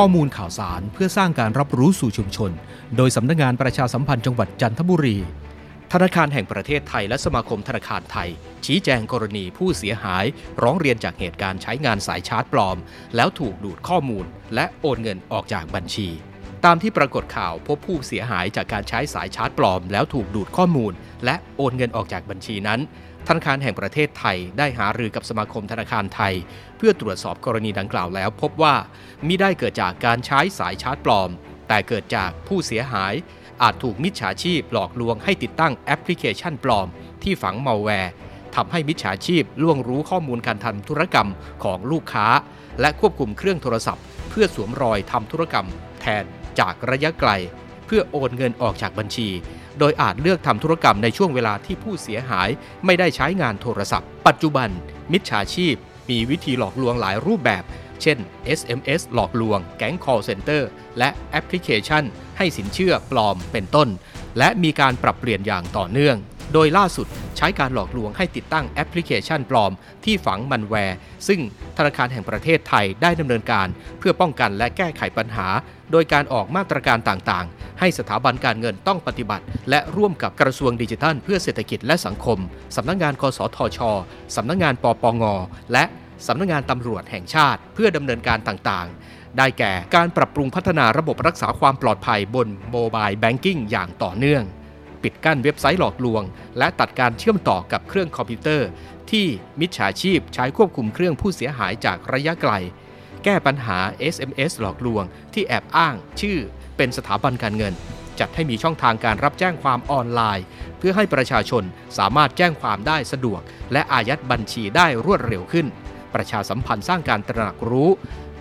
ข้อมูลข่าวสารเพื่อสร้างการรับรู้สู่ชุมชน โดยสำนักงานประชาสัมพันธ์จังหวัดจันทบุรี ธนาคารแห่งประเทศไทยและสมาคมธนาคารไทย ชี้แจงกรณีผู้เสียหาย ร้องเรียนจากเหตุการณ์ใช้งานสายชาร์จปลอม แล้วถูกดูดข้อมูล และโอนเงินออกจากบัญชี ตามที่ปรากฏข่าวพบผู้เสียหายจากการใช้สายชาร์จปลอม แล้วถูกดูดข้อมูล และโอนเงินออกจากบัญชีนั้น ธนาคารแห่งประเทศไทยได้หารือกับสมาคมธนาคารไทย เพื่อตรวจสอบกรณีดังกล่าวแล้ว พบว่ามิได้เกิดจากการใช้สายชาร์จปลอม แต่เกิดจากผู้เสียหาย อาจถูกมิจฉาชีพหลอกลวงให้ติดตั้งแอปพลิเคชันปลอม ที่ฝังมัลแวร์ทำให้มิจฉาชีพล่วงรู้ข้อมูลการทำธุรกรรมของลูกค้า และควบคุมเครื่องโทรศัพท์ เพื่อสวมรอยทำธุรกรรม แทนจากระยะไกล เพื่อโอนเงินออกจากบัญชี โดยอาจเลือกทำธุรกรรมในช่วงเวลาที่ผู้เสียหายไม่ได้ใช้งานโทรศัพท์ ปัจจุบัน มิจฉาชีพ มีวิธีหลอกลวงหลายรูปแบบ เช่น SMS หลอกลวง แก๊ง call center และแอปพลิเคชัน ให้สินเชื่อปลอมเป็นต้น และมีการปรับเปลี่ยนอย่างต่อเนื่อง โดยล่าสุดใช้การหลอกลวงให้ติดตั้งแอปพลิเคชันปลอม ที่ฝังมันแวร์ ซึ่งธนาคารแห่งประเทศไทยได้ดำเนินการ เพื่อป้องกันและแก้ไขปัญหา โดยการออกมาตรการต่างๆ ให้สถาบันการเงินต้องปฏิบัติ และร่วมกับกระทรวงดิจิทัล เพื่อเศรษฐกิจและสังคม สำนักงาน กสทช สำนักงานปปง และสำนักงานตำรวจแห่งชาติ เพื่อดำเนินการต่างๆ ได้แก่การปรับปรุงพัฒนาระบบรักษาความปลอดภัยบนโมบายแบงกิ้งอย่างต่อเนื่อง ปิดกั้นเว็บไซต์หลอกลวง และตัดการเชื่อมต่อกับเครื่องคอมพิวเตอร์ ที่มิจฉาชีพใช้ควบคุมเครื่องผู้เสียหายจากระยะไกล แก้ปัญหา SMS หลอกลวง ที่แอบอ้างชื่อ เป็นสถาบันการเงิน จัดให้มีช่องทางการรับแจ้งความออนไลน์ เพื่อให้ประชาชนสามารถแจ้งความได้สะดวก และอายัดบัญชีได้รวดเร็วขึ้น ประชาสัมพันธ์สร้างการตระหนักรู้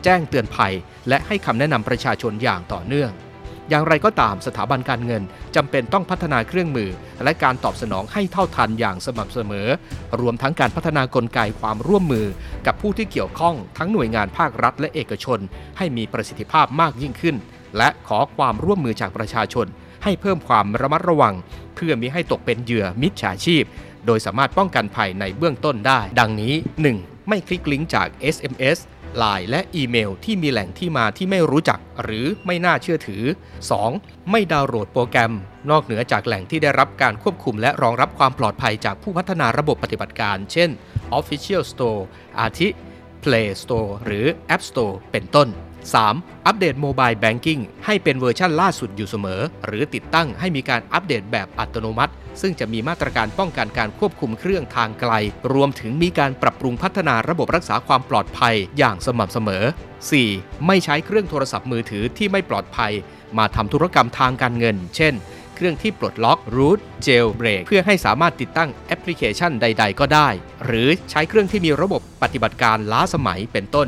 แจ้งเตือนภัย และให้คำแนะนำประชาชนอย่างต่อเนื่องอย่างไรก็ตามสถาบันการเงินจำเป็นต้องพัฒนาเครื่องมือ และการตอบสนองให้เท่าทันอย่างสม่ำเสมอ รวมทั้งการพัฒนากลไกความร่วมมือ กับผู้ที่เกี่ยวข้องทั้งหน่วยงานภาครัฐและเอกชน ให้มีประสิทธิภาพมากยิ่งขึ้น และขอความร่วมมือจากประชาชน ให้เพิ่มความระมัดระวัง เพื่อมิให้ตกเป็นเหยื่อมิจฉาชีพ โดยสามารถป้องกันภัยในเบื้องต้นได้ ดังนี้ 1. ไม่คลิกลิงก์จาก SMS Line และอีเมลที่มีแหล่งที่มาที่ไม่รู้จักหรือไม่น่าเชื่อถือ 2. ไม่ดาวน์โหลดโปรแกรม นอกเหนือจากแหล่งที่ได้รับการควบคุมและรองรับความปลอดภัยจากผู้พัฒนาระบบปฏิบัติการ เช่น Official Store อาทิ Play Store หรือ App Store เป็นต้น 3. อัปเดตโมบายแบงกิ้งให้เป็นเวอร์ชั่นล่าสุดอยู่เสมอ หรือติดตั้งให้มีการอัปเดตแบบอัตโนมัติ ซึ่งจะมีมาตรการป้องกันการควบคุมเครื่องทางไกล รวมถึงมีการปรับปรุงพัฒนาระบบรักษาความปลอดภัยอย่างสม่ำเสมอ 4. ไม่ใช้เครื่องโทรศัพท์มือถือที่ไม่ปลอดภัย มาทำธุรกรรมทางการเงิน เช่น เครื่องที่ปลดล็อก root jailbreak เพื่อให้สามารถติดตั้งแอปพลิเคชันใด ๆ ก็ได้ หรือใช้เครื่องที่มีระบบปฏิบัติการล้าสมัยเป็นต้น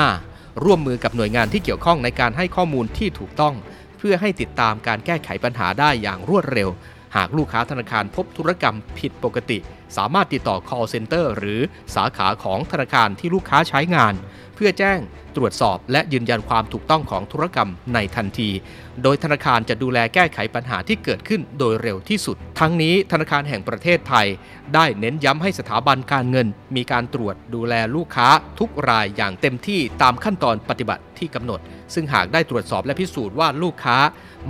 5. ร่วมมือกับหน่วยงานที่เกี่ยวข้องในการให้ข้อมูลที่ถูกต้อง เพื่อให้ติดตามการแก้ไขปัญหาได้อย่างรวดเร็ว หากลูกค้าธนาคารพบธุรกรรมผิดปกติ สามารถติดต่อ call center หรือสาขาของธนาคารที่ลูกค้าใช้งาน พื่อแจ้งตรวจสอบและยืนยันความถูกต้องของธุรกรรมในทันที โดยธนาคารจะดูแลแก้ไขปัญหาที่เกิดขึ้นโดยเร็วที่สุด ทั้งนี้ธนาคารแห่งประเทศไทย ได้เน้นย้ำให้สถาบันการเงิน มีการตรวจดูแลลูกค้าทุกรายอย่างเต็มที่ตามขั้นตอนปฏิบัติที่กำหนด ซึ่งหากได้ตรวจสอบและพิสูจน์ว่าลูกค้า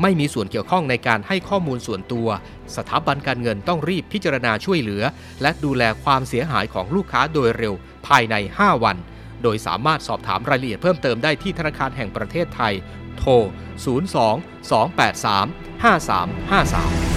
ไม่มีส่วนเกี่ยวข้องในการให้ข้อมูลส่วนตัว สถาบันการเงินต้องรีบพิจารณาช่วยเหลือ และดูแลความเสียหายของลูกค้าโดยเร็วภายใน 5 วัน โดยสามารถสอบถามรายละเอียดเพิ่มเติมได้ที่ธนาคารแห่งประเทศไทย โทร 02 283 5353